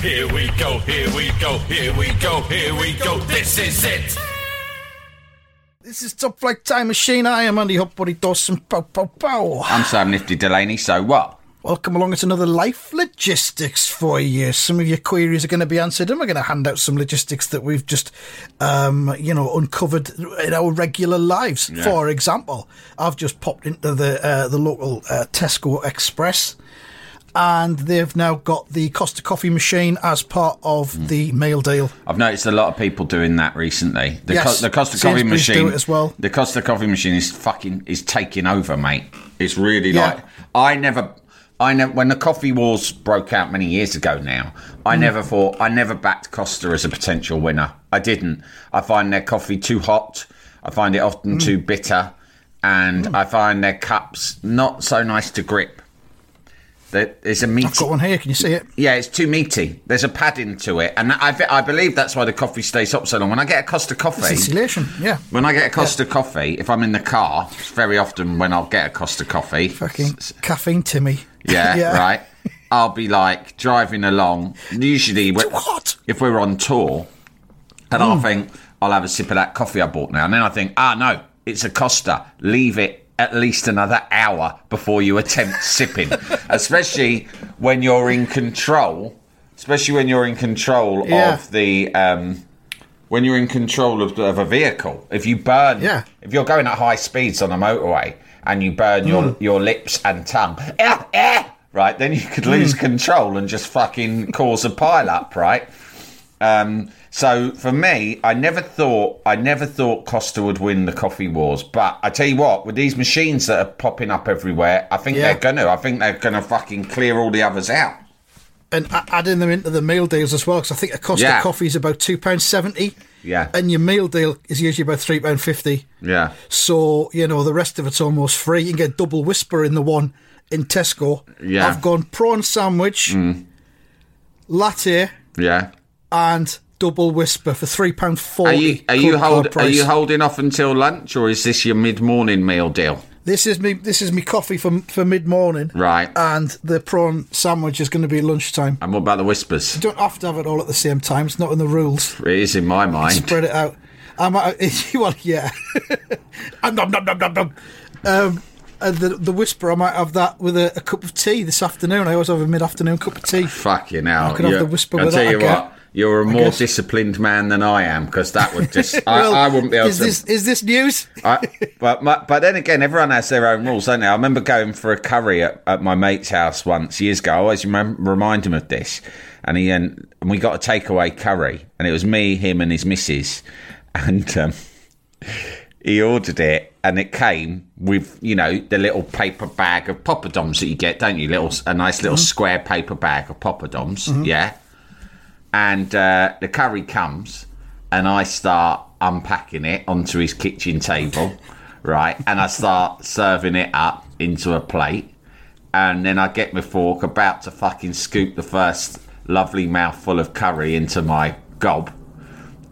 Here we go, here we go, here we go, here we go. This is it. This is Top Flight Time Machine. I am Andy Hopbody Dawson. Pow, pow, pow. I'm Sam Nifty Delaney, so what? Welcome along. It's another life logistics for you. Some of your queries are going to be answered, and we're going to hand out some logistics that we've just, um, you know, uncovered in our regular lives. Yeah. For example, I've just popped into the uh, the local uh, Tesco Express, and they've now got the Costa coffee machine as part of Hmm. the meal deal. I've noticed a lot of people doing that recently. The, Yes, the Costa Coffee Sainsbury's do machine it as well. The Costa Coffee machine is fucking is taking over, mate. It's really Yeah. like I never. I never, when the coffee wars broke out many years ago now, I Mm. never thought, I never backed Costa as a potential winner. I didn't. I find their coffee too hot. I find it often Mm. too bitter. And I find their cups not so nice to grip. There- There's a meaty, I've got one here. Can you see it? yeah, it's too meaty. There's a padding to it, and I, I believe that's why the coffee stays hot so long. When I get a Costa coffee, Insulation. Yeah. when I get a Costa coffee, if I'm in the car, it's very often when I'll get a Costa coffee. Fucking s- caffeine, Timmy. yeah, right. I'll be like driving along. Usually, if we're on tour, and I'll think I'll have a sip of that coffee I bought now, and then I think, ah, no, it's a Costa. Leave it at least another hour before you attempt sipping, especially when you're in control. Especially when you're in control Yeah. of the. Um, when you're in control of, of a vehicle, if you burn, Yeah. if you're going at high speeds on a motorway and you burn your Mm. your lips and tongue, eh, eh, right, then you could lose Mm. control and just fucking cause a pile up, right? Um, so for me, I never thought I never thought Costa would win the coffee wars. But I tell you what, with these machines that are popping up everywhere, I think Yeah. they're gonna. I think they're gonna fucking clear all the others out. and adding them into the meal deals as well because I think a Costa Yeah. coffee is about two pounds seventy. Yeah. and your meal deal is usually about three pound fifty. Yeah. So you know the rest of it's almost free. You can get double Wispa in the one in Tesco. Yeah. Mm. I've gone prawn sandwich, latte, Yeah. And double Wispa for three pound Are forty. you are you hold, are you holding off until lunch, or is this your mid morning meal deal? This is me. This is me coffee for for mid morning. Right. And the prawn sandwich is going to be lunchtime. And what about the Wispas? You don't have to have it all at the same time. It's not in the rules. It is in my mind. spread it out. I'm, well, yeah. Um, nom, nom, nom, nom, nom. Um, and the the Wispa, I might have that with a, a cup of tea this afternoon. I always have a mid afternoon cup of tea. Fucking hell. I could have the Wispa I'll with tell that, you I what, you're a more guess. disciplined man than I am because that would just. I, Well, I wouldn't be able is to. This, is this news? I, but my, but then again, everyone has their own rules, don't they? I remember going for a curry at, at my mate's house once years ago. I always remember, remind him of this, and he and, and we got a takeaway curry, and it was me, him, and his missus, and um, he ordered it, and it came with you know the little paper bag of poppadoms that you get, don't you? Little a nice little square paper bag of poppadoms, yeah. And uh, the curry comes, and I start unpacking it onto his kitchen table, right? And I start serving it up into a plate, and then I get my fork about to fucking scoop the first lovely mouthful of curry into my gob,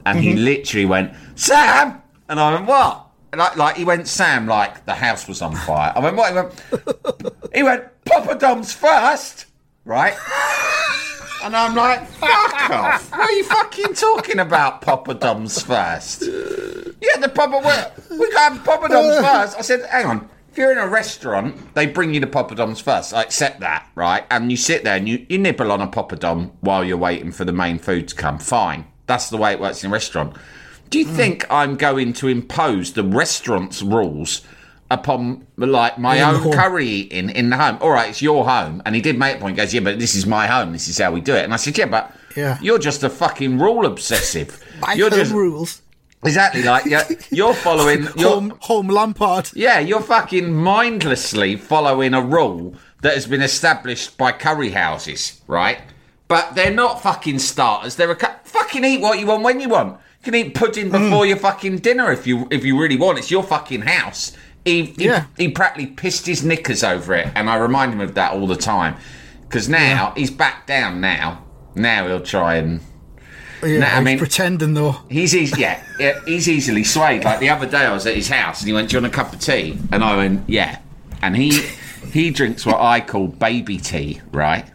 and he literally went, "Sam," and I went, "What?" Like, like he went, "Sam," like the house was on fire. I went, "What?" He went, he went, "Poppadoms first, right?" And I'm like, fuck off. What are you fucking talking about, poppadoms first? Yeah, the poppa, we, we got poppadoms first. I said, hang on. If you're in a restaurant, they bring you the poppadoms first. I accept that, right? And you sit there and you, you nibble on a poppadom while you're waiting for the main food to come. Fine. That's the way it works in a restaurant. Do you think I'm going to impose the restaurant's rules upon like my In own curry eating in the home. All right, it's your home, and he did make a point. He goes, yeah, but this is my home. This is how we do it. And I said, yeah, but Yeah. you're just a fucking rule obsessive. You're just rules. exactly like you're, you're following. You're, Home, home Lampard. yeah, you're fucking mindlessly following a rule that has been established by curry houses, right? But they're not fucking starters. They're a cu- fucking eat what you want when you want. You can eat pudding mm. before your fucking dinner if you if you really want. It's your fucking house. He he, Yeah. he practically pissed his knickers over it, and I remind him of that all the time. Because now he's back down. Now, now he'll try and Yeah, Nah, I he's mean- pretending though. He's easy, yeah, yeah, he's easily swayed. Like the other day, I was at his house and he went, "Do you want a cup of tea?" And I went, "Yeah." And he he drinks what I call baby tea, right?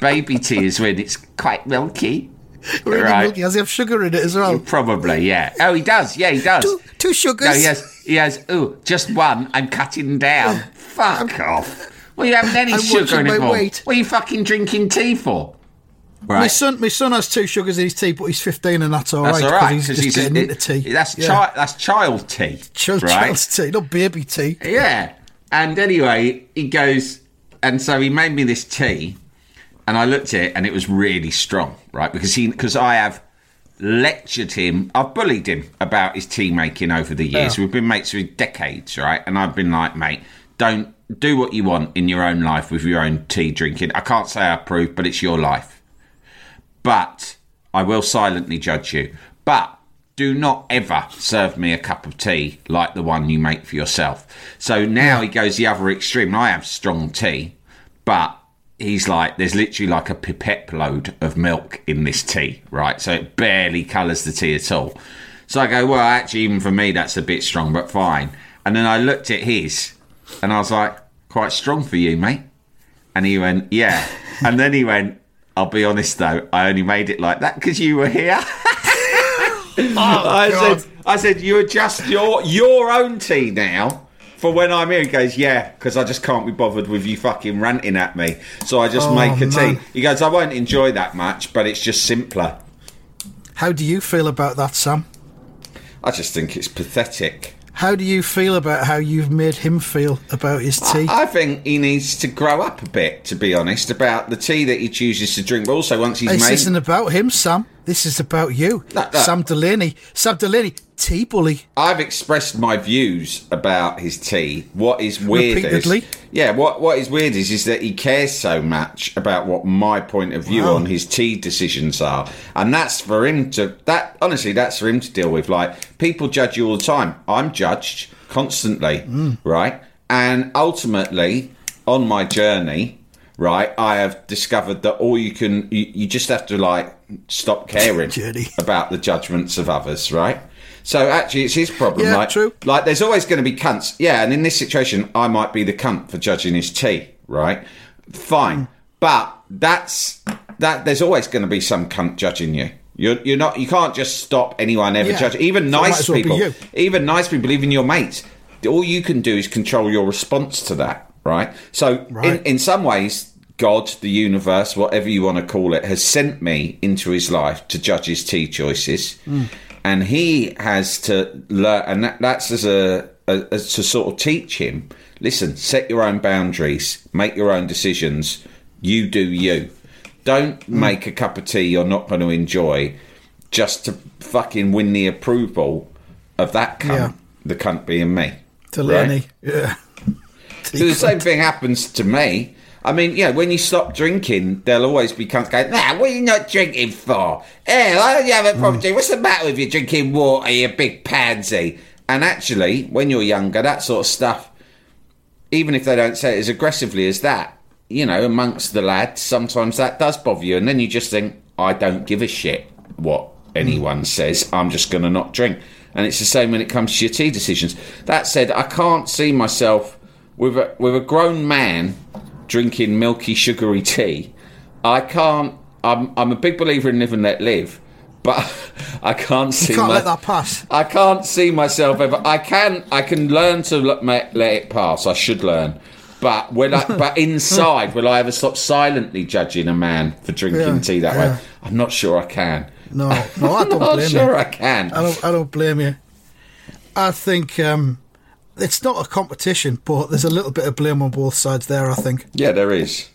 baby tea is when it's quite milky. Really Right. milky. Has he have sugar in it as well? Probably, yeah. Oh, he does. Yeah, he does. Two, two sugars. No, he has. He has. Oh, just one. I'm cutting down. Fuck off. Well, you haven't any I'm sugar watching my anymore. weight. What are you fucking drinking tea for? My son, my son has two sugars in his tea, but he's 15 and that's all That's right. all right He's just getting it- into tea. That's yeah. chi- that's child tea, Child, right? child's tea, not baby tea. Yeah. And anyway, he goes, and so he made me this tea, and I looked at it, and it was really strong, right? Because he, because I have lectured him, I've bullied him about his tea making over the years. Yeah. We've been mates for decades, right? And I've been like, mate, don't do what you want in your own life with your own tea drinking. I can't say I approve, but it's your life. But I will silently judge you. But do not ever serve me a cup of tea like the one you make for yourself. So now he goes the other extreme. I have strong tea, but he's like, there's literally like a pipette load of milk in this tea, right? So it barely colours the tea at all. So I go, well, actually, even for me, that's a bit strong, but fine. And then I looked at his, and I was like, quite strong for you, mate. And he went, yeah. And then he went, I'll be honest though, I only made it like that because you were here. Oh, I God. said, I said, you adjust your your own tea now for when I'm here. He goes, yeah, because I just can't be bothered with you fucking ranting at me. So I just Oh, make a man. tea. He goes, I won't enjoy that much, but it's just simpler. How do you feel about that, Sam? I just think it's pathetic. How do you feel about how you've made him feel about his tea? I think he needs to grow up a bit, to be honest, about the tea that he chooses to drink. But also, once he's this made, isn't about him, Sam. This is about you. No, no. Sam Delaney. Sam Delaney, tea bully. I've expressed my views about his tea. What is weird Repeatedly? is, yeah, what what is weird is is that he cares so much about what my point of view Wow. on his tea decisions are, and that's for him to that honestly, that's for him to deal with. Like people judge you all the time. I'm judged constantly, Mm. right? And ultimately, on my journey, right, I have discovered that all you can you, you just have to like stop caring about the judgments of others, right? So actually, it's his problem. Yeah, like, true. like there's always going to be cunts. Yeah, and in this situation, I might be the cunt for judging his tea, right? Fine, but that's that. There's always going to be some cunt judging you. You're, you're not. You can't just stop anyone ever Yeah. judging. Even nice well people. Even nice people. Even your mates. All you can do is control your response to that, right? So in, Right. in some ways, God, the universe, whatever you want to call it, has sent me into his life to judge his tea choices, hmm. and he has to learn, and that, that's as a, a as to sort of teach him. Listen, set your own boundaries, make your own decisions. You do you. Don't hmm. make a cup of tea you're not going to enjoy just to fucking win the approval of that cunt. Yeah. The cunt being me. Delaney. Right? Yeah. So the same thing happens to me. I mean, yeah, when you stop drinking, there'll always be going, nah, what are you not drinking for? Eh, why don't you have a proper drink? What's the matter with you drinking water, you big pansy? And actually, when you're younger, that sort of stuff, even if they don't say it as aggressively as that, you know, amongst the lads, sometimes that does bother you. And then you just think, I don't give a shit what anyone says. I'm just going to not drink. And it's the same when it comes to your tea decisions. That said, I can't see myself with a, with a grown man drinking milky, sugary tea. I can't. I'm, I'm a big believer in live and let live, but I can't see You can't my- let that pass. I can't see myself ever. I can. I can learn to let, let it pass. I should learn. But will I, but inside, will I ever stop silently judging a man for drinking Yeah, tea that yeah. way? I'm not sure I can. No, no, I I'm don't not blame sure you. I can. I don't, I don't blame you. I think um, it's not a competition, but there's a little bit of blame on both sides there. I think. Yeah, there is.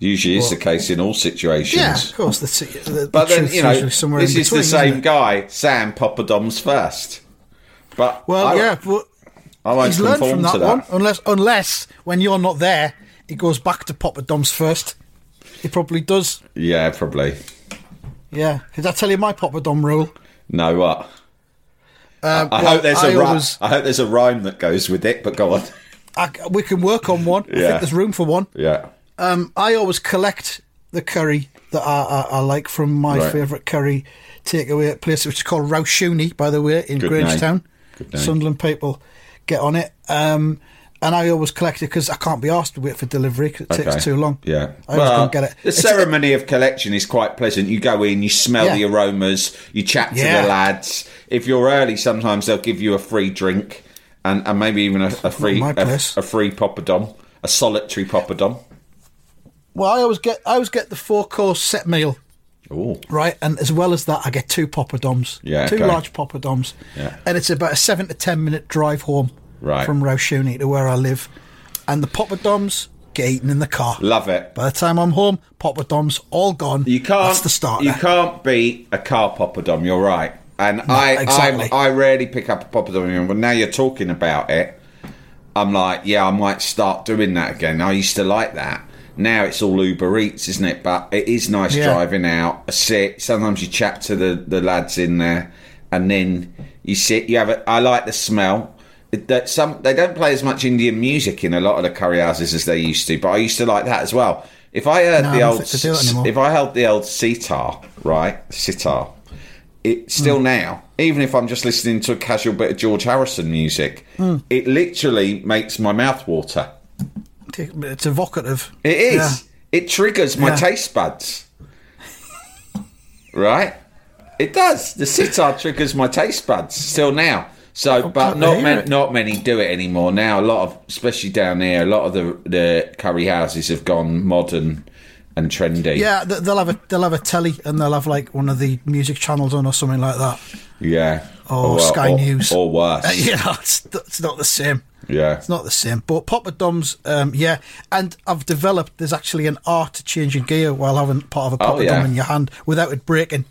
Usually is the case in all situations. Yeah, of course. The, the, But the then, you know, this in is the same guy, Sam Poppadoms first. But Well, I, yeah, but I won't he's learned from that, to that. one. Unless, unless when you're not there, he goes back to poppadoms first. He probably does. Yeah, probably. Yeah. Did I tell you my Papa Dom rule? No, what? Um, I well, hope there's I a rhyme. always- I hope there's a rhyme that goes with it. But go on. I, we can work on one. I think there's room for one. Yeah. Um, I always collect the curry that I, I, I like from my Right. favourite curry takeaway place, which is called Roushouni, by the way, in Good Grangetown. name. Good name. Sunderland people get on it. Um, and I always collect it because I can't be asked to wait for delivery because it Okay. takes too long. Yeah. I always don't get it. The It's- ceremony of collection is quite pleasant. You go in, you smell Yeah. the aromas, you chat to Yeah. the lads. If you're early, sometimes they'll give you a free drink and, and maybe even a, a free a, a free poppadom, a solitary poppadom. Well, I always get I always get the four course set meal, Oh, right? And as well as that, I get two poppadoms. Yeah, two okay. large poppadoms. Yeah. And it's about a seven to ten minute drive home Right. from Roushouni to where I live. And the poppadoms get eaten in the car. love it. By the time I'm home, poppadoms all gone. You can't. That's the start. You can't beat a car poppadom. You're right. And I, exactly. I, I rarely pick up a poppadom. But now you're talking about it, I'm like, yeah, I might start doing that again. I used to like that. Now it's all Uber Eats, isn't it? But it is nice Yeah. driving out, a sit. Sometimes you chat to the, the lads in there, and then you sit. You have. A, I like the smell. That some they don't play as much Indian music in a lot of the curry houses as they used to, but I used to like that as well. If I heard No, the old, think they do it anymore. if I held the old sitar, right, sitar, it still Hmm. now, even if I'm just listening to a casual bit of George Harrison music, Hmm. it literally makes my mouth water. It's evocative. It is. Yeah. It triggers my Yeah. taste buds. right? It does. The sitar triggers my taste buds still now. So, but not it. not many do it anymore now. A lot of, especially down here, a lot of the the curry houses have gone modern and trendy. Yeah, they'll have a they'll have a telly and they'll have like one of the music channels on or something like that. yeah. Or Sky or, News. or worse. Uh, you it's, it's not the same. yeah. It's not the same. But poppadoms, um, yeah. And I've developed. There's actually an art to changing gear while having part of a Oh, poppadom yeah. in your hand without it breaking,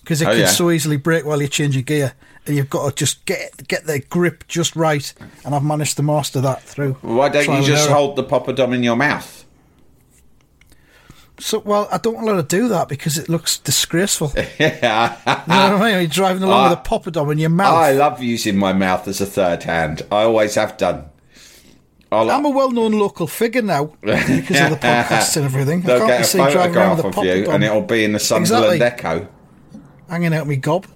because it Oh, can yeah. so easily break while you're changing gear, and you've got to just get get the grip just right. And I've managed to master that through. Why don't you just hold the poppadom in your mouth? So, well, I don't want to do that because it looks disgraceful. you yeah. know what I mean? You're driving along I- with a poppadom in your mouth. I love using my mouth as a third hand. I always have done. I I'm a well-known local figure now because of the podcasts and everything. I They'll can't get a see driving around photograph with a of you, and it'll be in the Sunderland Exactly. Echo hanging out me gob.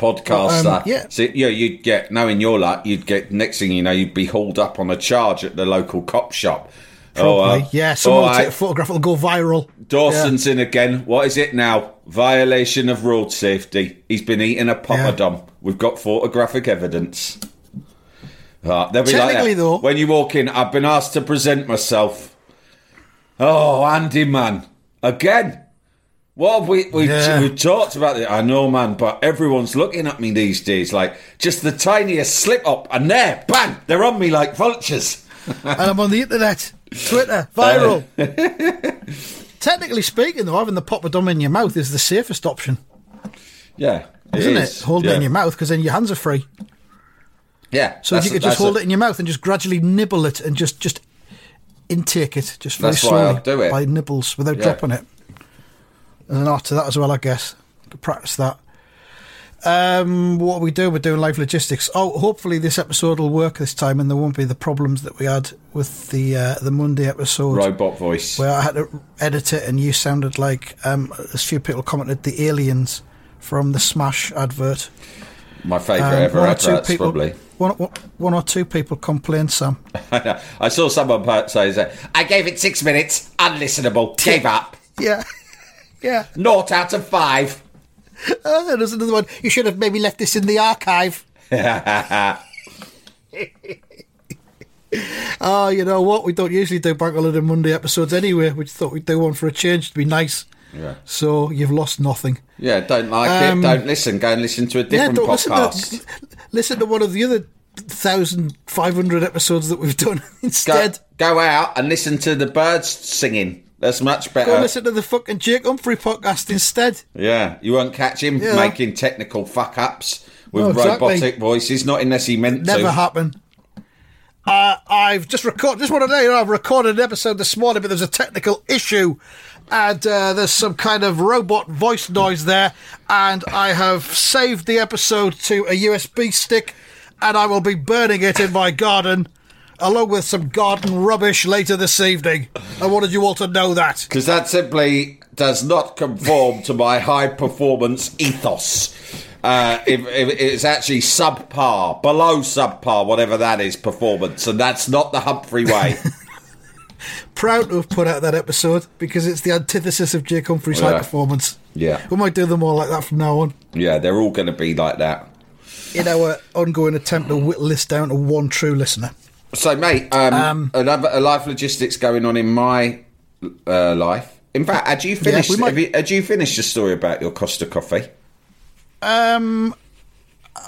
Podcast. Um, yeah. So yeah, you'd get knowing your luck, you'd get next thing you know, you'd be hauled up on a charge at the local cop shop. Probably, Oh, uh, yeah. Someone oh, will take a photograph. It'll go viral. Dawson's in again. What is it now? Violation of road safety. He's been eating a poppadom. We've got photographic evidence. Uh, they'll be like Technically, that. though- when you walk in, I've been asked to present myself. Oh, Andy, man, again. What have we we Yeah. we talked about it? I know, man, but everyone's looking at me these days. Like just the tiniest slip up, and there, bang, they're on me like vultures. and I'm on the internet, Twitter, viral. Technically speaking, though, having the poppadom in your mouth is the safest option, Yeah, isn't is. it? Hold yeah. it in your mouth because then your hands are free. Yeah. So if you could just that's a- hold it in your mouth and just gradually nibble it and just just intake it, just very slowly do it. by nibbles without Yeah. dropping it. There's an art to that as well, I guess. To practice that. Um, what we do, we're doing live logistics. Oh, hopefully this episode will work this time, and there won't be the problems that we had with the uh, the Monday episode. robot voice. where I had to edit it, and you sounded like um, a few people commented the aliens from the Smash advert. My favourite Um, ever one or two adverts, people, probably. One, one- or two people complained, Sam. I saw someone say that I gave it six minutes, unlistenable, gave up. Yeah, yeah. Naught out of five. Uh, there's another one. You should have maybe left this in the archive. Oh, you know what? We don't usually do Bank Holiday Monday episodes anyway. We just thought we'd do one for a change to be nice. Yeah. So you've lost nothing. Yeah, don't like Um, it, don't listen. Go and listen to a different yeah, don't listen podcast. to listen to one of the other thousand five hundred episodes that we've done Go, instead. go out and listen to the birds singing. That's much better. Go listen to the fucking Jake Humphrey podcast instead. Yeah, you won't catch him Yeah. making technical fuck ups with No, exactly. robotic voices, not unless he meant Never to. happen. Uh, I've just recorded. Just want to know I've recorded an episode this morning, but there's a technical issue, and uh, there's some kind of robot voice noise there, and I have saved the episode to a USB stick, and I will be burning it in my garden, along with some garden rubbish later this evening. I wanted you all to know that. Because that simply does not conform to my high performance ethos. Uh, if, if it's actually subpar, below subpar, whatever that is, performance, and that's not the Humphrey way. Proud to have put out that episode because it's the antithesis of Jake Humphrey's high performance. Yeah. we might do them all like that from now on. yeah, they're all going to be like that. in our ongoing attempt to whittle this down to one true listener. So, mate, um, another a life logistics going on in my uh, life. In fact, had you finished? we might- have you, had you finished the story about your Costa coffee? Um,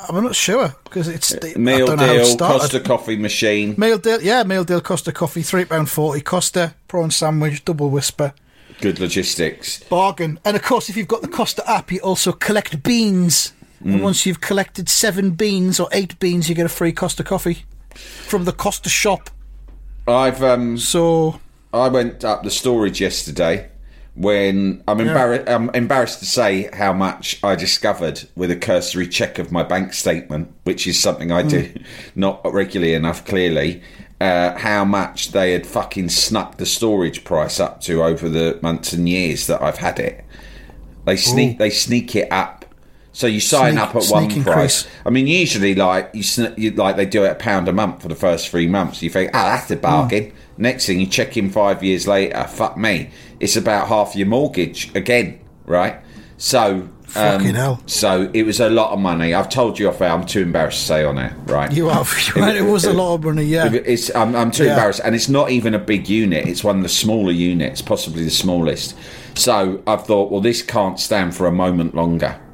I'm not sure because it's Meal know how it deal. Costa coffee machine. Meal deal, yeah, meal deal. Costa coffee, three pound forty. Costa prawn sandwich, double Wispa, Good logistics. bargain. And of course, if you've got the Costa app, you also collect beans. Mm. And once you've collected seven beans or eight beans, you get a free Costa coffee from the Costa shop. I've um, So I went up the storage yesterday when I'm, embarrassed. I'm embarrassed to say how much I discovered with a cursory check of my bank statement, which is something I do not regularly enough. Clearly, uh, how much they had fucking snuck the storage price up to over the months and years that I've had it. They sneak. They sneak it up. So you sign Sneak- up at one price. I mean, usually, like you, sn- you, like they do it a pound a month for the first three months. You think, ah, that's a bargain. Next thing you check in five years later, fuck me, it's about half your mortgage again, right? So, Fucking um, hell. So it was a lot of money. I've told you off air. I'm too embarrassed to say on it, right? you. You're right, it was a lot of money, yeah. It's I'm, I'm too Yeah. embarrassed, and it's not even a big unit. It's one of the smaller units, possibly the smallest. So I've thought, well, this can't stand for a moment longer,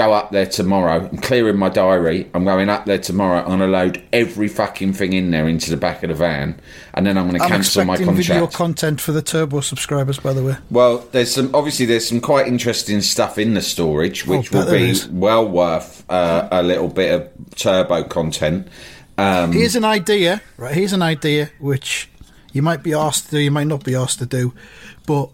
go up there tomorrow. I'm clearing my diary. I'm going up there tomorrow. I'm going to load every fucking thing in there into the back of the van, and then I'm going to I'm cancel my expecting video content for the Turbo subscribers, by the way. well, there's some obviously there's some quite interesting stuff in the storage, which Oh, will be well worth uh, a little bit of turbo content. Um, Here's an idea, right? Here's an idea which you might be asked to do, you might not be asked to do, but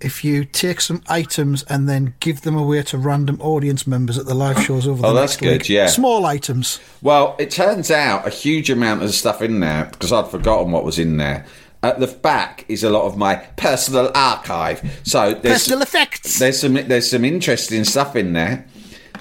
if you take some items and then give them away to random audience members at the live shows over oh, the Oh, that's next good, week. yeah. Small items. Well, it turns out a huge amount of stuff in there because I'd forgotten what was in there. At the back is a lot of my personal archive. So there's Personal effects. there's some there's some interesting stuff in there.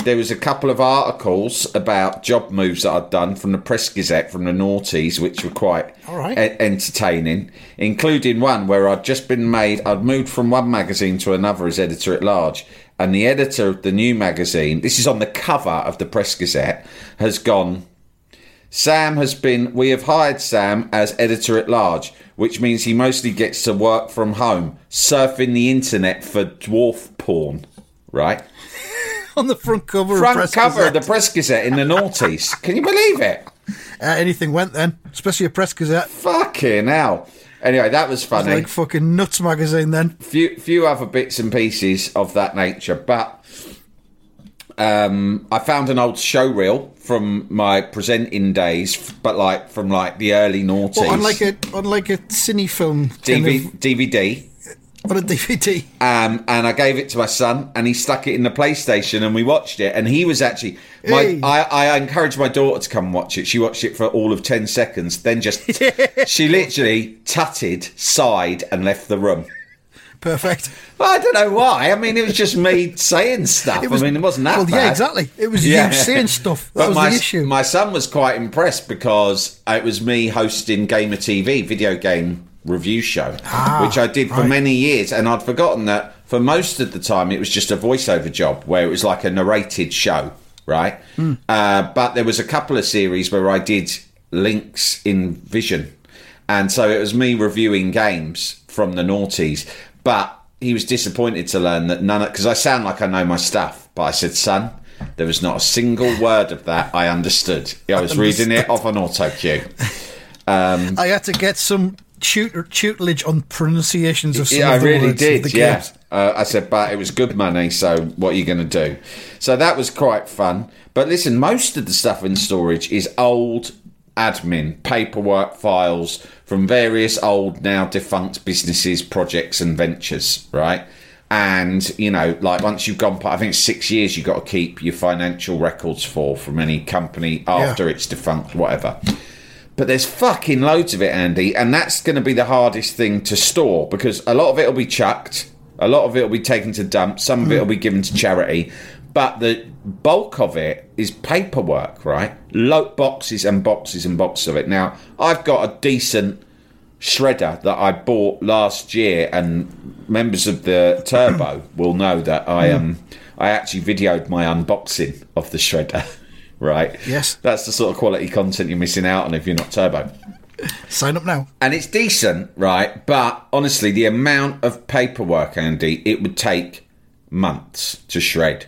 There was a couple of articles about job moves that I'd done from the Press Gazette from the noughties, which were quite All right. e- entertaining, including one where I'd just been made. I'd moved from one magazine to another as editor at large, and the editor of the new magazine. This is on the cover of the Press Gazette. Has gone. Sam has been. We have hired Sam as editor at large, which means he mostly gets to work from home, surfing the internet for dwarf porn. Right, on the front cover of front Press cover of the Press Gazette in the noughties. Can you believe it? Uh, anything went then, especially a press gazette. Fucking hell. Anyway, that was funny. like fucking nuts magazine then. few few other bits and pieces of that nature, but um, I found an old show reel from my presenting days, but like from like the early noughties. Well, on like a on like a cine film of- DVD. On a DVD. Um, and I gave it to my son, and he stuck it in the PlayStation, and we watched it. And he was actually, my, Hey. I, I encouraged my daughter to come watch it. She watched it for all of ten seconds, then just, she literally tutted, sighed, and left the room. Perfect. Well, I don't know why. I mean, it was just me saying stuff. I mean, it wasn't that Well, bad. yeah, exactly. It was you saying stuff. That But was my, the issue. My son was quite impressed because it was me hosting Gamer TV, video game review show, which I did for Ah, right. many years, and I'd forgotten that for most of the time it was just a voiceover job where it was like a narrated show, right? Hmm. Uh, but there was a couple of series where I did links in Vision, and so it was me reviewing games from the noughties. But he was disappointed to learn that none because I sound like I know my stuff. But I said, son, there was not a single word of that I understood. I was reading it off an auto cue. I had to get some tutor, tutelage on pronunciations of some Yeah, I of the really did. Yeah, uh, I said, but it was good money. So what are you going to do? So that was quite fun. But listen, most of the stuff in storage is old admin paperwork files from various old now defunct businesses, projects, and ventures. Right. And you know, like once you've gone, I think six years, you've got to keep your financial records for from any company after it's defunct, whatever. But there's fucking loads of it, Andy, and that's going to be the hardest thing to store because a lot of it will be chucked, a lot of it will be taken to dump, some of it will be given to charity, but the bulk of it is paperwork, right? Lo- boxes and boxes and boxes of it. Now, I've got a decent shredder that I bought last year, and members of the Turbo will know that I um I actually videoed my unboxing of the shredder. Right. Yes. That's the sort of quality content you're missing out on if you're not Turbo. Sign up now. And it's decent, right? But honestly, the amount of paperwork, Andy, it would take months to shred.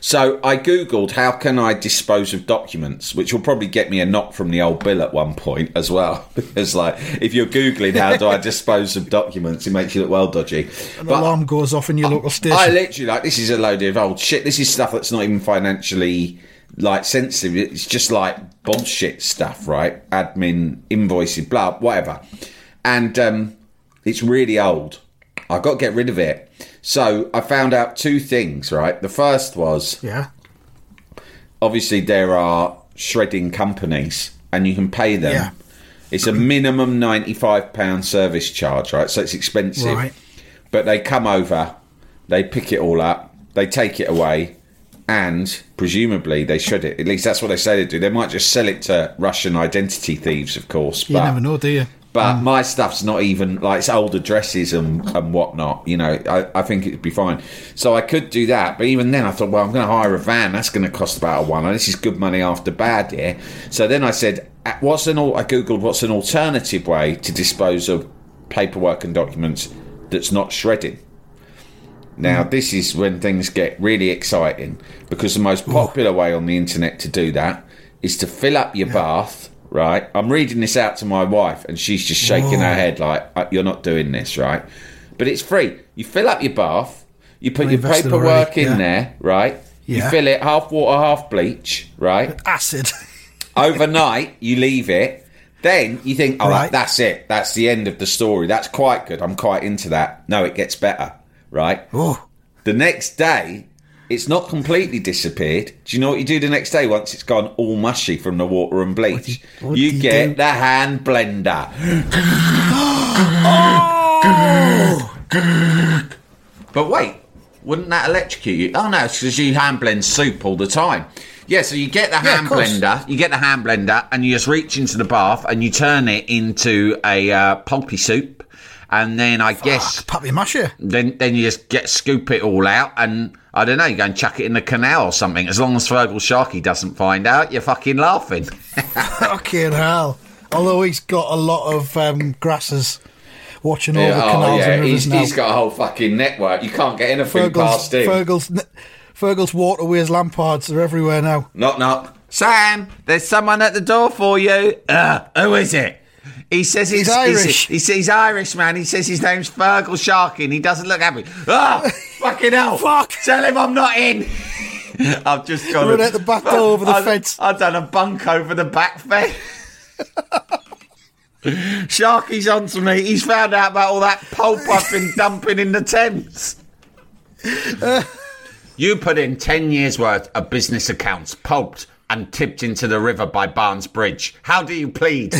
So I googled how can I dispose of documents, which will probably get me a knock from the old bill at one point as well, because like if you're googling how do I dispose of documents, it makes you look well dodgy. An alarm goes off in your local station. I literally like this is a load of old shit. This is stuff that's not even financially like sensitive. It's just like bullshit stuff, right? Admin, invoices, blah, whatever. And um, it's really old. I've got to get rid of it. So I found out two things, right? The first was yeah. obviously there are shredding companies and you can pay them. Yeah. It's a minimum £95 service charge, right? So it's expensive. Right. But they come over, they pick it all up, they take it away, and presumably they shred it. At least that's what they say they do. They might just sell it to Russian identity thieves, of course. You but, never know, do you? But my stuff's not even like it's old addresses and, and whatnot. You know, I, I think it'd be fine. So I could do that. But even then, I thought, well, I'm going to hire a van. That's going to cost about a one. And this is good money after bad, yeah. So then I said, "Uh, what's an? al- I googled what's an alternative way to dispose of paperwork and documents that's not shredding. Now, this is when things get really exciting because the most popular way on the internet to do that is to fill up your bath, right? I'm reading this out to my wife and she's just shaking her head like, "Uh, You're not doing this, right? But it's free. You fill up your bath, you put I your paperwork in yeah. there, right? You fill it half water, half bleach, right? Acid. overnight you leave it then you think oh Right. that's it that's the end of the story that's quite good i'm quite into that no it gets better right oh. the next day it's not completely disappeared do you know what you do the next day once it's gone all mushy from the water and bleach What do you you get do? the hand blender But wait, wouldn't that electrocute you? Oh no, it's because you hand blend soup all the time. Yeah, so you get the Yeah, hand blender, you get the hand blender, and you just reach into the bath and you turn it into a uh, pulpy soup, and then I guess puppy musher. then then you just get scoop it all out, and I don't know, you go and chuck it in the canal or something. As long as Feargal Sharkey doesn't find out, you're fucking laughing. Fucking hell. Although he's got a lot of um, grasses watching all the canals oh canals yeah, and rivers he's, now. he's got a whole fucking network. You can't get anything past Feargal's, him. Feargal's, Feargal's waterways, Lampards, they're everywhere now. Knock knock. Sam, there's someone at the door for you. Uh, who is it? He says he's, He's Irish. He says he's Irish, man. He says his name's Feargal Sharkey and he doesn't look happy. Ah, fucking hell. Fuck. Tell him I'm not in. I've just got Run out the back door over the I've, fence. I've done a bunk over the back fence. Sharkey's on to me. He's found out about all that pulp I've been dumping in the Thames. You put in 10 years' worth of business accounts, pulped and tipped into the river by Barnes Bridge. How do you plead?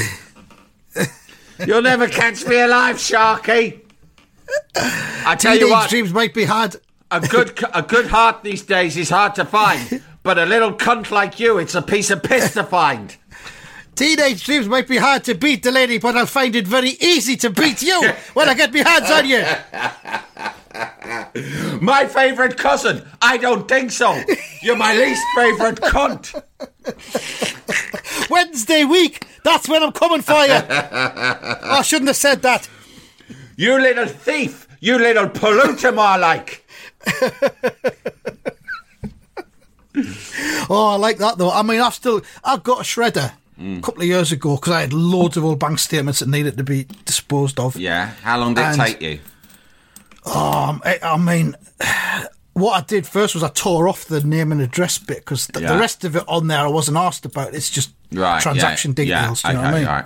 You'll never catch me alive, Sharkey. I tell you what. Teenage dreams might be had. a good a good heart these days is hard to find, but a little cunt like you, it's a piece of piss to find. Teenage dreams might be hard to beat the lady, but I'll find it very easy to beat you when I get my hands on you. My favourite cousin? I don't think so. You're my least favourite cunt. Wednesday week, that's when I'm coming for you. I shouldn't have said that. You little thief. You little polluter, more like. Oh, I like that though. I mean, I've still, I've got a shredder a couple of years ago because I had loads of old bank statements that needed to be disposed of. Yeah. How long did And- it take you? Um, I, mean, what I did first was I tore off the name and address bit because the, Yeah. the rest of it on there I wasn't asked about. It's just Right. transaction yeah, details. Yeah, do you know what I mean? right.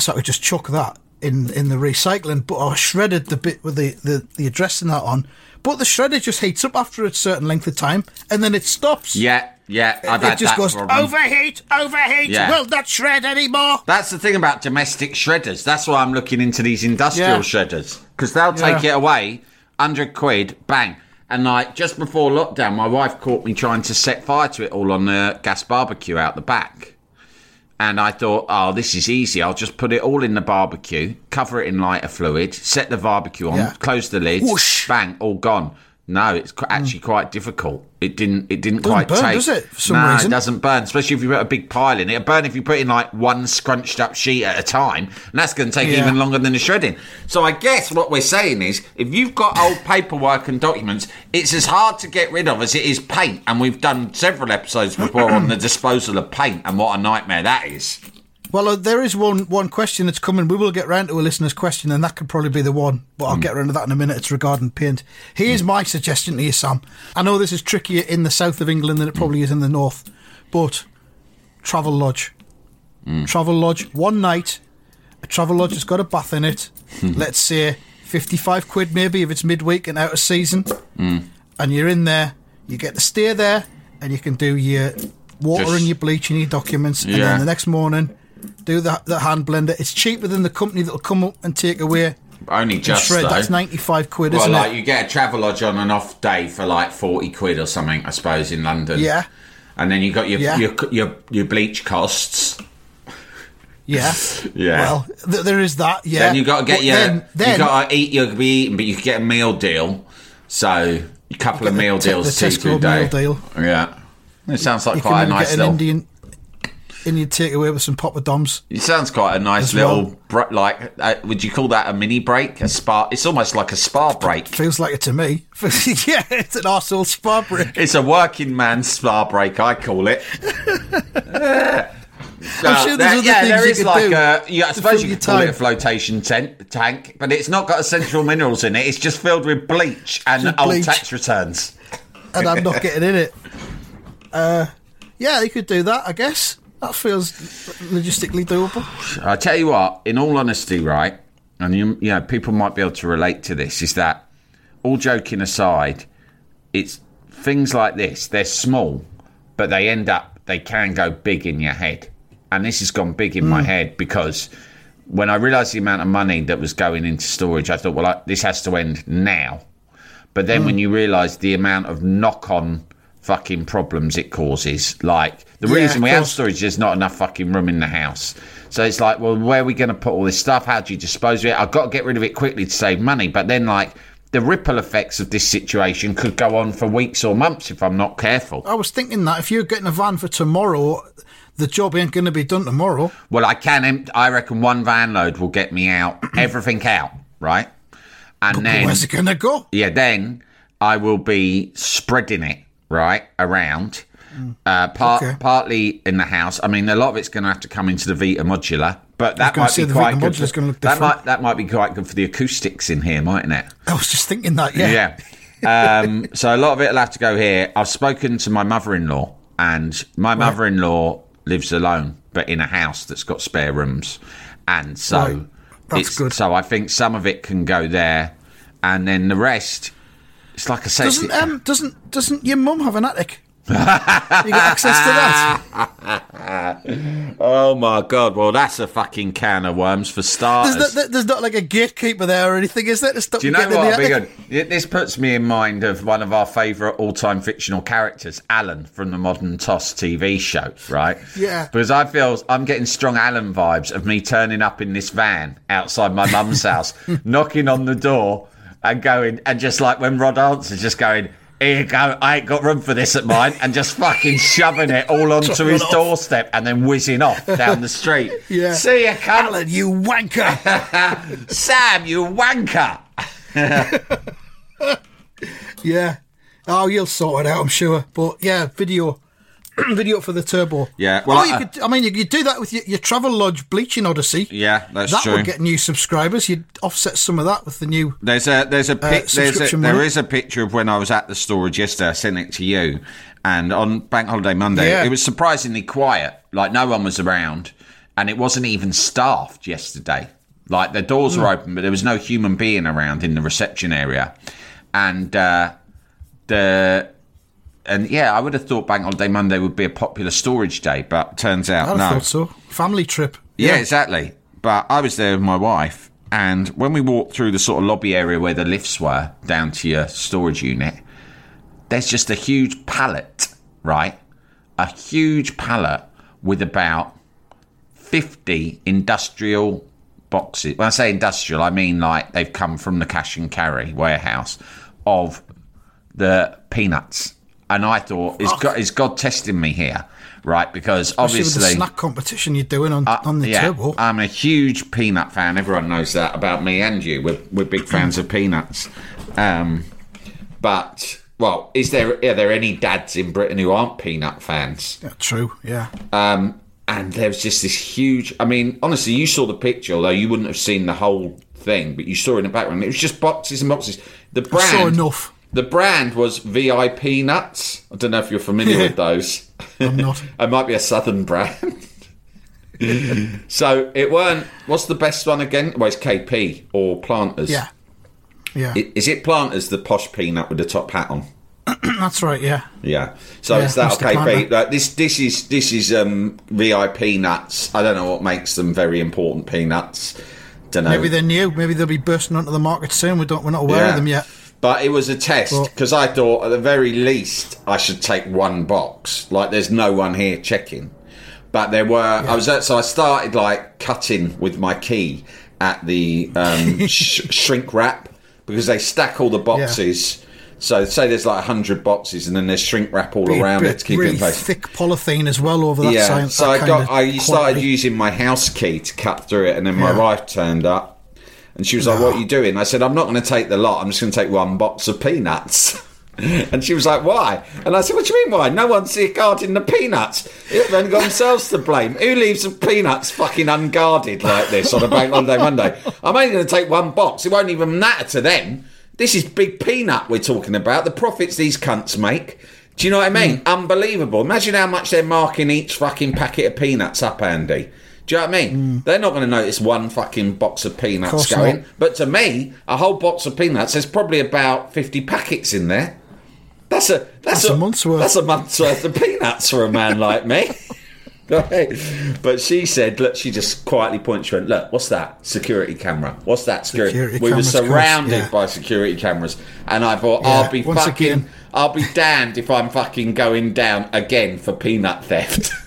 So I could just chuck that in in the recycling. But I shredded the bit with the, the, the address and that on. But the shredder just heats up after a certain length of time and then it stops. Yeah, yeah. I've it had just that goes problem. overheat, overheat. Yeah. Will not shred anymore. That's the thing about domestic shredders. That's why I'm looking into these industrial Yeah. shredders because they'll take Yeah. it away, hundred quid, bang. And like just before lockdown, my wife caught me trying to set fire to it all on the gas barbecue out the back. And I thought, oh, this is easy. I'll just put it all in the barbecue, cover it in lighter fluid, set the barbecue on, close the lid, Whoosh. bang, all gone. No, it's hmm. actually quite difficult. It didn't. It didn't quite burn, take. does it, for some nah, reason? it doesn't burn. Especially if you put a big pile in. It'll burn if you put in like one scrunched up sheet at a time, and that's going to take Yeah. even longer than the shredding. So I guess what we're saying is, if you've got old paperwork and documents, it's as hard to get rid of as it is paint. And we've done several episodes before on the disposal of paint and what a nightmare that is. Well, uh, there is one one question that's coming. We will get round to a listener's question, and that could probably be the one. But Hmm. I'll get round to that in a minute. It's regarding paint. Here's my suggestion to you, Sam. I know this is trickier in the south of England than it probably is in the north, but Travelodge, Hmm. Travelodge, one night. A Travelodge has got a bath in it. Hmm. Let's say fifty-five quid, maybe if it's midweek and out of season, Hmm. and you're in there. You get to stay there, and you can do your water Just- and your bleach and your documents, and then the next morning do the the hand blender. It's cheaper than the company that'll come up and take away Only just shred. though. That's ninety five quid, well, like it? you get a Travelodge on an off day for like forty quid or something, I suppose, in London. Yeah. And then you got your Yeah. your, your your bleach costs. Yeah, Yeah. Well, th- there is that. Yeah. Then you got to get But your Then, then you got to eat your be eating, but you could get a meal deal. So a couple of meal the deals cheaper Tesco meal deal. Yeah. It sounds like you quite a nice get an little. Indian take away with some poppadoms. It sounds quite a nice As well. little br- like. Uh, would you call that a mini break? A spa? It's almost like a spa break. Feels like it to me. yeah, it's an arsehole spa break. It's a working man's spa break, I call it. I'm sure there's there- other yeah, things there is like a. Yeah, I suppose you could call it a flotation tent, tank, but it's not got essential minerals in it. It's just filled with bleach and Just old bleach. tax returns. and I'm not getting in it. Uh, yeah, you could do that. I guess that feels logistically doable. I tell you what, in all honesty, right, and you, you know, people might be able to relate to this. Is that all joking aside, it's things like this. They're small, but they end up. They can go big in your head, and this has gone big in my hmm. head because when I realised the amount of money that was going into storage, I thought, well, I, this has to end now. But then hmm. when you realise the amount of knock-on fucking problems it causes, like the Yeah, reason we have storage, is not enough fucking room in the house. So it's like, well, where are we going to put all this stuff? How do you dispose of it? I've got to get rid of it quickly to save money. But then, like, the ripple effects of this situation could go on for weeks or months if I'm not careful. I was thinking that if you're getting a van for tomorrow, the job ain't going to be done tomorrow. Well, I can. Empt- I reckon one van load will get me out, everything out, right? And then Where's it going to go? Yeah, then I will be spreading it right around. Uh, part, Mm. Okay. partly in the house. I mean, a lot of it's going to have to come into the Vita modular, but that might be quite good. For, that different. might that might be quite good for the acoustics in here, mightn't it? I was just thinking that. Yeah. Yeah. Um, so a lot of it will have to go here. I've spoken to my mother-in-law, and my mother-in-law lives alone, but in a house that's got spare rooms, and so Right. That's it's good. so I think some of it can go there, and then the rest. It's like I said. Doesn't um doesn't doesn't your mum have an attic? you got access to that? oh my god! Well, that's a fucking can of worms for starters. There's not, there's not like a gatekeeper there or anything, is there? To stop Do you know what? the Be attic? good. This puts me in mind of one of our favourite all-time fictional characters, Alan from the Modern Toss TV show, right? Yeah. Because I feel I'm getting strong Alan vibes of me turning up in this van outside my mum's house, knocking on the door, and going, and just like when Rod answers, just going. Here you go. I ain't got room for this at mine, and just fucking shoving it all onto his off. doorstep, and then whizzing off down the street. Yeah. See you, cunt. Alan, you wanker! Sam, you wanker. yeah. Oh, you'll sort it out, I'm sure. But yeah, video, video for the turbo. Yeah, well, oh, you I- could. I mean, you could do that with your, your Travelodge bleaching odyssey. Yeah, that's that true. would get new subscribers. You'd offset some of that with the new. There's a there's a pic, there's a, there is a picture of when I was at the storage yesterday. I sent it to you, and on Bank Holiday Monday, Yeah. it was surprisingly quiet. Like no one was around, and it wasn't even staffed yesterday. Like the doors Hmm. were open, but there was no human being around in the reception area, and uh, the. And yeah, I would have thought Bank Holiday Monday would be a popular storage day, but turns out I no. thought so. Family trip. Yeah, exactly. But I was there with my wife, and when we walked through the sort of lobby area where the lifts were down to your storage unit, there's just a huge pallet, right? A huge pallet with about 50 industrial boxes. When I say industrial, I mean like they've come from the cash and carry warehouse of the peanuts. And I thought, is God, is God testing me here? Right? Because Especially with the obviously. snack competition you're doing on, Uh, on the yeah, turbo. I'm a huge peanut fan. Everyone knows that about me and you. We're, we're big fans of peanuts. Um, but, well, is there are there any dads in Britain who aren't peanut fans? yeah, true. Yeah. Um, and there was just this huge. I mean, honestly, you saw the picture, although you wouldn't have seen the whole thing, but you saw in the background. It was just boxes and boxes. The brand. saw enough. The brand was VIP Nuts. I don't know if you're familiar with those. I'm not. it might be a southern brand. so it weren't. What's the best one again? Well, it's KP or Planters. Yeah. Yeah. Is it Planters, the posh peanut with the top hat on? That's right. Yeah. Yeah. So Yeah, it's that Mr. okay, Pete. Like, this this is this is um, VIP nuts. I don't know what makes them very important peanuts. Don't know. Maybe they're new. Maybe they'll be bursting onto the market soon. We don't. We're not aware Yeah. of them yet. But it was a test because I thought at the very least I should take one box. Like there's no one here checking. But there were. I was at, so I started like cutting with my key at the um, sh- shrink wrap because they stack all the boxes. So say there's like hundred boxes and then there's shrink wrap all Be- around it to keep really it in place. thick polythene as well over that yeah, side. so that I got I started quality. using my house key to cut through it, and then my Yeah. wife turned up, and she was like, "What are you doing?" I said, "I'm not going to take the lot. I'm just going to take one box of peanuts." And she was like, "Why?" And I said, "What do you mean why? No one's regarding the peanuts. They've only got themselves to blame. Who leaves the peanuts fucking unguarded like this on a bank holiday Monday? I'm only going to take one box. It won't even matter to them. This is big peanut we're talking about. The profits these cunts make." Do you know what I mean? Hmm. Unbelievable. Imagine how much they're marking each fucking packet of peanuts up, Andy. Do you know what I mean? Mm. They're not going to notice one fucking box of peanuts Course going. not. But to me, a whole box of peanuts, there's probably about 50 packets in there. That's a that's, That's a month's worth. That's a month's worth of peanuts for a man like me. But she said, look, she just quietly pointed. She went, look, what's that? Security camera. What's that? Security. Security we were of course, surrounded yeah. by security cameras, and I thought, Yeah, I'll be fucking, again. I'll be damned if I'm fucking going down again for peanut theft.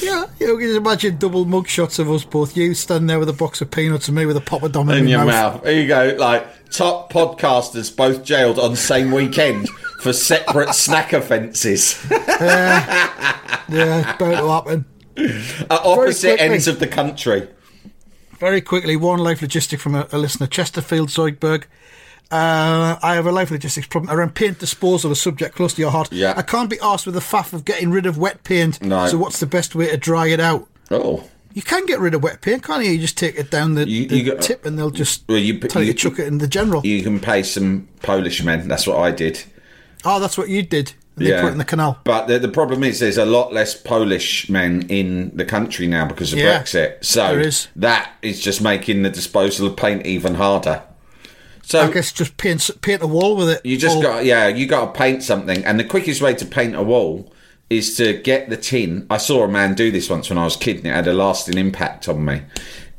Yeah, you can imagine double mug shots of us both. You standing there with a box of peanuts and me with a poppadom in, in your mouth. mouth. There you go. Like top podcasters both jailed on same weekend for separate snack offences Yeah, it's bound to happen. at opposite ends of the country. Very quickly, one life logistic from a, a listener, Chesterfield Zoidberg. Uh, I have a life logistics problem around paint disposal, a subject close to your heart. Yeah. I can't be asked with the faff of getting rid of wet paint. No. So what's the best way to dry it out? Oh. You can get rid of wet paint, can't you? You just take it down the, You- the you got- tip and they'll just Well, you- tell you, you- to chuck it in the general. You can pay some Polish men. That's what I did. oh, that's what you did. And they put it in the canal. But the, the problem is, there's a lot less Polish men in the country now because of Yeah, Brexit. So there is. that is just making the disposal of paint even harder. So I guess just paint paint a wall with it. you just got yeah, you got to paint something, and the quickest way to paint a wall is to get the tin. I saw a man do this once when I was a kid, and it had a lasting impact on me.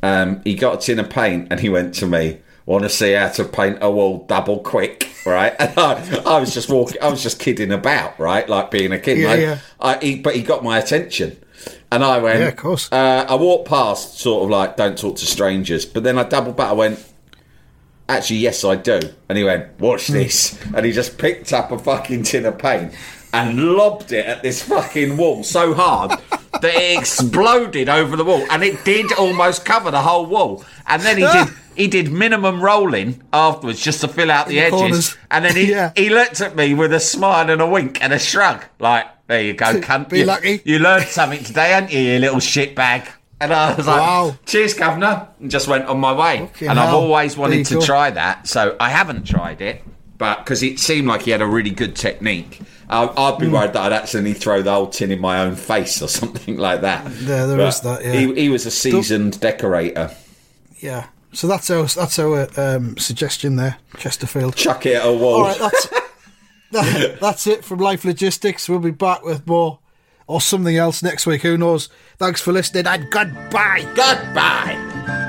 Um, he got a tin of paint, and he went to me. Want to see how to paint a wall double quick, right? And I, I was just walking, I was just kidding about, right, like being a kid. Yeah, I- yeah. I, he, but he got my attention, and I went. Yeah, of course. Uh, I walked past, sort of like, don't talk to strangers. But then I doubled back. I went, actually, yes, I do. And he went, watch Hmm. this. And he just picked up a fucking tin of paint and lobbed it at this fucking wall so hard that it exploded over the wall. And it did almost cover the whole wall. And then he did. He did minimum rolling afterwards just to fill out the, the edges. corners. And then he, Yeah. he looked at me with a smile and a wink and a shrug. Like, there you go, cunt. Be you, lucky. You learned something today, haven't you, you little shitbag? And I was like, Wow. cheers, governor. And just went on my way. Fucking and I've always wanted to go. try that. So I haven't tried it, but because it seemed like he had a really good technique. I, I'd be worried that I'd accidentally throw the whole tin in my own face or something like that. Yeah, there But is that, yeah. He, he was a seasoned decorator. Yeah. So that's our that's our um, suggestion there, Chesterfield. Chuck it at a wall. All right, that's that, that's it from Life Logistics. We'll be back with more or something else next week. Who knows? Thanks for listening and goodbye. Goodbye.